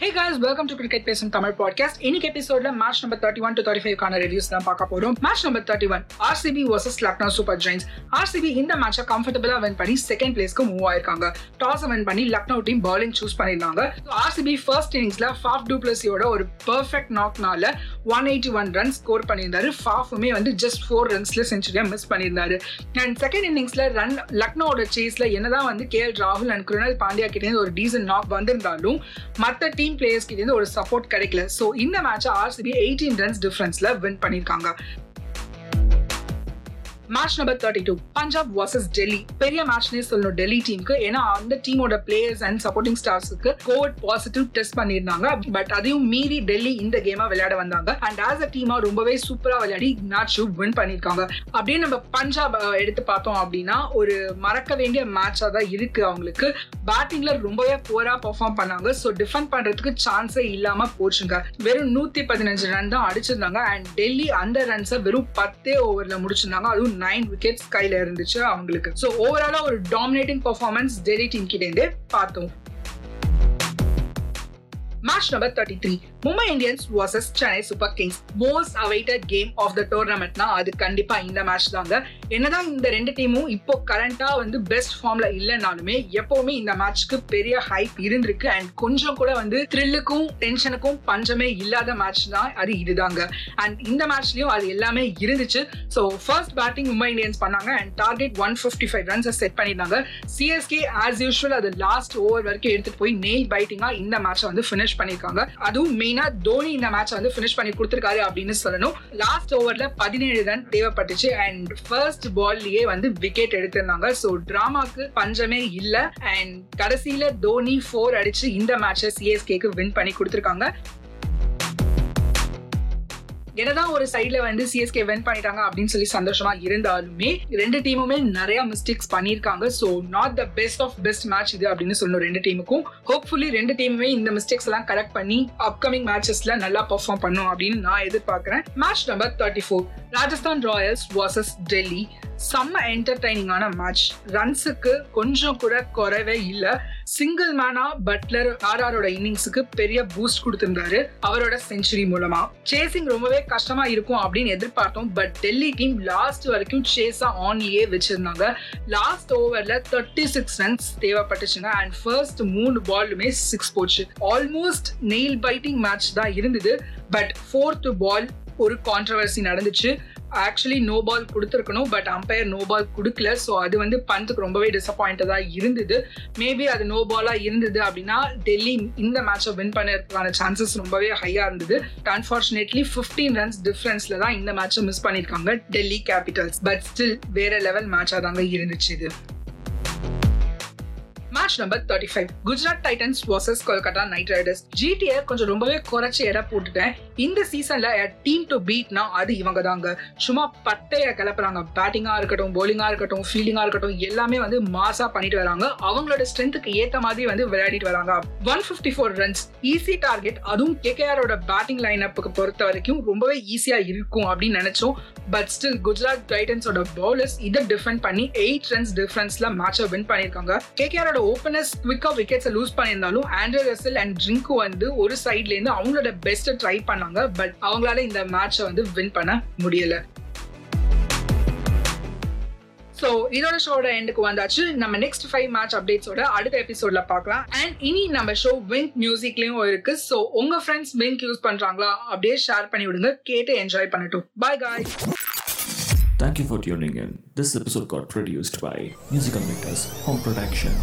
Hey guys welcome to cricket பேசும் Tamil podcast இன்னைக்கு எபிசோட்ல match number thirty one to thirty five கான reviews தான் பார்க்க போறோம். Match number thirty one RCB versus Lucknow super giants RCB இந்த மேட்சை கம்ஃபர்டபுளா வின் பண்ணி செகண்ட் பிளேஸ்க்கு மூவ் ஆயிருக்காங்க. டாஸ் வின் பண்ணி லக்னோ டீம் பவுலிங் சூஸ் பண்ணிருந்தாங்க. ஆர்சிபி ஃபர்ஸ்ட் இன்னிங்ஸ்ல ஃபாஃப் டூப்ளஸியோட ஒரு perfect நாக்னால one eighty one run score பண்ணியிருந்தாரு. ஃபாஃபுமே வந்து ஜஸ்ட் ஃபோர் ரன்ஸ்ல செஞ்சுரியா மிஸ் பண்ணியிருந்தாரு. அண்ட் செகண்ட் இன்னிங்ஸ்ல ரன் லக்னோட சேஸ்ல என்னதான் வந்து கே எல் ராகுல் அண்ட் குருணால் பாண்டியா கிட்டேருந்து ஒரு டீசன் நாக் வந்திருந்தாலும் மற்ற டீம் பிளேயர்ஸ் கிட்டேருந்து ஒரு சப்போர்ட் கிடைக்கல. ஸோ இந்த மேட்ச் ஆர்சிபி எயிட்டீன் ரன்ஸ் டிஃபரன்ஸ்ல வின் பண்ணியிருக்காங்க. Match number thirty two Punjab versus Delhi பெரிய மேட்ச்னே சொல்லணும் டெல்லி டீமுக்கு ஏன்னா அந்த டீமோட பிளேயர்ஸ் அண்ட் சப்போர்ட்டிங் ஸ்டார்ஸுக்கு கோவிட் பாசிட்டிவ் டெஸ்ட் பண்ணியிருந்தாங்க. பட் அதையும் மீறி டெல்லி இந்த கேமா விளையாட வந்தாங்க. அண்ட் ஆஸ் அ டீமா ரொம்பவே சூப்பரா விளையாடி மேட்ச் வின் பண்ணியிருக்காங்க. அப்படியே நம்ம பஞ்சாப் எடுத்து பார்த்தோம் அப்படின்னா ஒரு மறக்க வேண்டிய மேட்சா தான் இருக்கு அவங்களுக்கு. பேட்டிங்ல ரொம்பவே புவரா பெர்ஃபார்ம் பண்ணாங்க. ஸோ டிஃபெண்ட் பண்றதுக்கு சான்ஸே இல்லாம போச்சுங்க. வெறும் நூத்தி பதினஞ்சு ரன் தான் அடிச்சிருந்தாங்க. அண்ட் டெல்லி அந்த ரன்ஸை வெறும் பத்தே ஓவர்ல முடிச்சிருந்தாங்க. அதுவும் நைன் விக்கெட்ஸ் கையில இருந்துச்சு அவங்களுக்கு. ஸோ ஓவராலா ஒரு டாமினேட்டிங் பர்ஃபார்மன்ஸ் டெல்லி டீம் கிட்டே பார்த்தோம். Match number thirty three Mumbai Indians versus Chennai super kings most awaited game of the டோர்னமெண்ட்னா அது கண்டிப்பா இந்த மேட்ச் தாங்க. என்னதான் இந்த ரெண்டு டீமும் இப்போ கரண்டா வந்து பெஸ்ட் ஃபார்ம்ல இல்லைனாலுமே எப்பவுமே இந்த மேட்ச்க்கு பெரிய ஹைப் இருந்திருக்கு. அண்ட் கொஞ்சம் கூட வந்து த்ரில்லுக்கும் டென்ஷனுக்கும் பஞ்சமே இல்லாத மேட்ச் தான் அது இதுதாங்க. அண்ட் இந்த மேட்ச்லயும் அது எல்லாமே இருந்துச்சு. So first batting Mumbai Indians பண்ணாங்க. And target one fifty five runs set பண்ணியிருந்தாங்க. சிஎஸ்கே ஆஸ் யூஸ்வல் அது லாஸ்ட் ஓவர் வரைக்கும் எடுத்துட்டு போய் நெய் பைட்டிங்கா இந்த மேட்சை வந்து ஃபினிஷ் பண்ணிருக்காங்க அதுவும் மெயின் தோனி இந்த மேட்ச் வந்து ஃபினிஷ் பண்ணி கொடுத்துருக்காரு அப்படின்னு சொல்லணும். லாஸ்ட் ஓவர்ல பதினேழு ரன் தேவைப்பட்டுச்சு அண்ட் ஃபர்ஸ்ட் பால்லயே வந்து விக்கெட் எடுத்திருந்தாங்க. ஸோ டிராமாக்கு பஞ்சமே இல்ல. அண்ட் கடைசியில தோனி ஃபோர் அடிச்சு இந்த மேட்சை சிஎஸ்கேக்கு வின் பண்ணி கொடுத்துருக்காங்க. என்னதான் ஒரு சைட்ல வந்து சிஎஸ்கே வென் பண்ணிட்டாங்க அப்படின்னு சொல்லி சந்தோஷமா இருந்தாலுமே ரெண்டு டீமுமே நிறைய மிஸ்டேக்ஸ் பண்ணிருக்காங்க so not the best of best match இது அப்படின்னு சொல்லணும் ரெண்டு டீமுக்கும் ஹோப்ஃபுல்லி ரெண்டு டீமுமே இந்த மிஸ்டேக்ஸ் எல்லாம் கரெக்ட் பண்ணி அப்கமிங் மேட்சஸ்ல நல்லா பெர்ஃபார்ம் பண்ணும் அப்படின்னு நான் எதிர்பார்க்கிறேன். Match number thirty four Rajasthan royals versus Delhi செம்ம என்டர்டைனிங்கான மேட்ச் ரன்ஸுக்கு கொஞ்சம் கூட குறைவே இல்லை. சிங்கிள் மேனா பட்லர் ஆர்ஆரோட இன்னிங்ஸுக்கு பெரிய பூஸ்ட் கொடுத்திருந்தாரு அவரோட செஞ்சுரி மூலமா. சேசிங் ரொம்பவே கஷ்டமா இருக்கும் அப்படின்னு எதிர்பார்த்தோம். பட் டெல்லி டீம் லாஸ்ட் வரைக்கும் சேஸா ஆன்லயே வச்சிருந்தாங்க. லாஸ்ட் ஓவர்ல தேர்ட்டி சிக்ஸ் ரன்ஸ் தேவைப்பட்டுச்சுங்க. அண்ட் ஃபர்ஸ்ட் மூணு பாலுமே சிக்ஸ் போச்சு. ஆல்மோஸ்ட் நெயில் பைட்டிங் மேட்ச் தான் இருந்தது. பட் ஃபோர்த் பால் ஒரு கான்ட்ரவர்சி நடந்துச்சு. ஆக்சுவலி நோ பால் கொடுத்துருக்கணும் பட் அம்பையர் நோ பால் கொடுக்கல. ஸோ அது வந்து பந்துக்கு ரொம்பவே டிசப்பாயிண்டடாக இருந்தது. மேபி அது நோ பாலாக இருந்தது அப்படின்னா டெல்லி இந்த மேட்சை வின் பண்ணுறதுக்கான சான்சஸ் ரொம்பவே ஹையாக இருந்தது. அன்ஃபார்ச்சுனேட்லி ஃபிஃப்டீன் ரன்ஸ் டிஃப்ரென்ஸில் தான் இந்த மேட்சை மிஸ் பண்ணியிருக்காங்க டெல்லி கேபிட்டல்ஸ் பட் ஸ்டில் வேற லெவல் மேட்சாக தாங்க இருந்துச்சு இது. Match number thirty five Gujarat titans versus Kolkata knight riders GTA கொஞ்சம் ரொம்பவே குறைச்சி எடை போட்டுட்டேன். இந்த சீசன்ல டீம் டு பீட்னா அது இவங்க தாங்க சும்மா பட்டைய கிளப்புறாங்க. பேட்டிங்கா இருக்கட்டும் போலிங்கா இருக்கட்டும் ஃபீல்டிங்கா இருக்கட்டும் எல்லாமே வந்து மாசா பண்ணிட்டு வராங்க. அவங்களோட ஸ்ட்ரென்த்துக்கு ஏத்த மாதிரி வந்து விளையாடிட்டு வராங்க. One fifty four runs easy target அதுவும் கேகேஆரோட பேட்டிங் லைன் அப்புக்கு பொறுத்த வரைக்கும் ரொம்பவே ஈஸியா இருக்கும் அப்படின்னு நினைச்சோம். பட் ஸ்டில் குஜராத் டைட்டன்ஸோட பவுலர்ஸ் இதை டிஃபெண்ட் பண்ணி எயிட் ரன்ஸ் டிஃபரன்ஸ்ல மேட்சை வின் பண்ணியிருக்காங்க. கேகேஆரோட ஓப்பனர்ஸ் குவிக்காக விக்கெட்ஸை லூஸ் பண்ணியிருந்தாலும் ஆண்ட்ரோ ரசல் அண்ட் ட்ரிங்கு வந்து ஒரு சைட்லேருந்து அவங்களோட பெஸ்ட்டை ட்ரை பண்ணாங்க. பட் அவங்களால இந்த மேட்சை வந்து வின் பண்ண முடியல. ஸோ இதோட ஷோட எண்டுக்கு வந்தாச்சு. நம்ம நெக்ஸ்ட் ஃபைவ் மேட்ச் அப்டேட்ஸோட அடுத்த எபிசோட்ல பார்க்கலாம். அண்ட் இனி நம்ம ஷோ விங்க் மியூசிக்லயும் இருக்கு. ஸோ உங்க ஃப்ரெண்ட்ஸ் விங்க் யூஸ் பண்றாங்களா? அப்படியே ஷேர் பண்ணி விடுங்க. கேட்டு என்ஜாய் பண்ணட்டும். பாய் காய் Thank you for tuning in. This episode got produced by Musical Makers Home Production.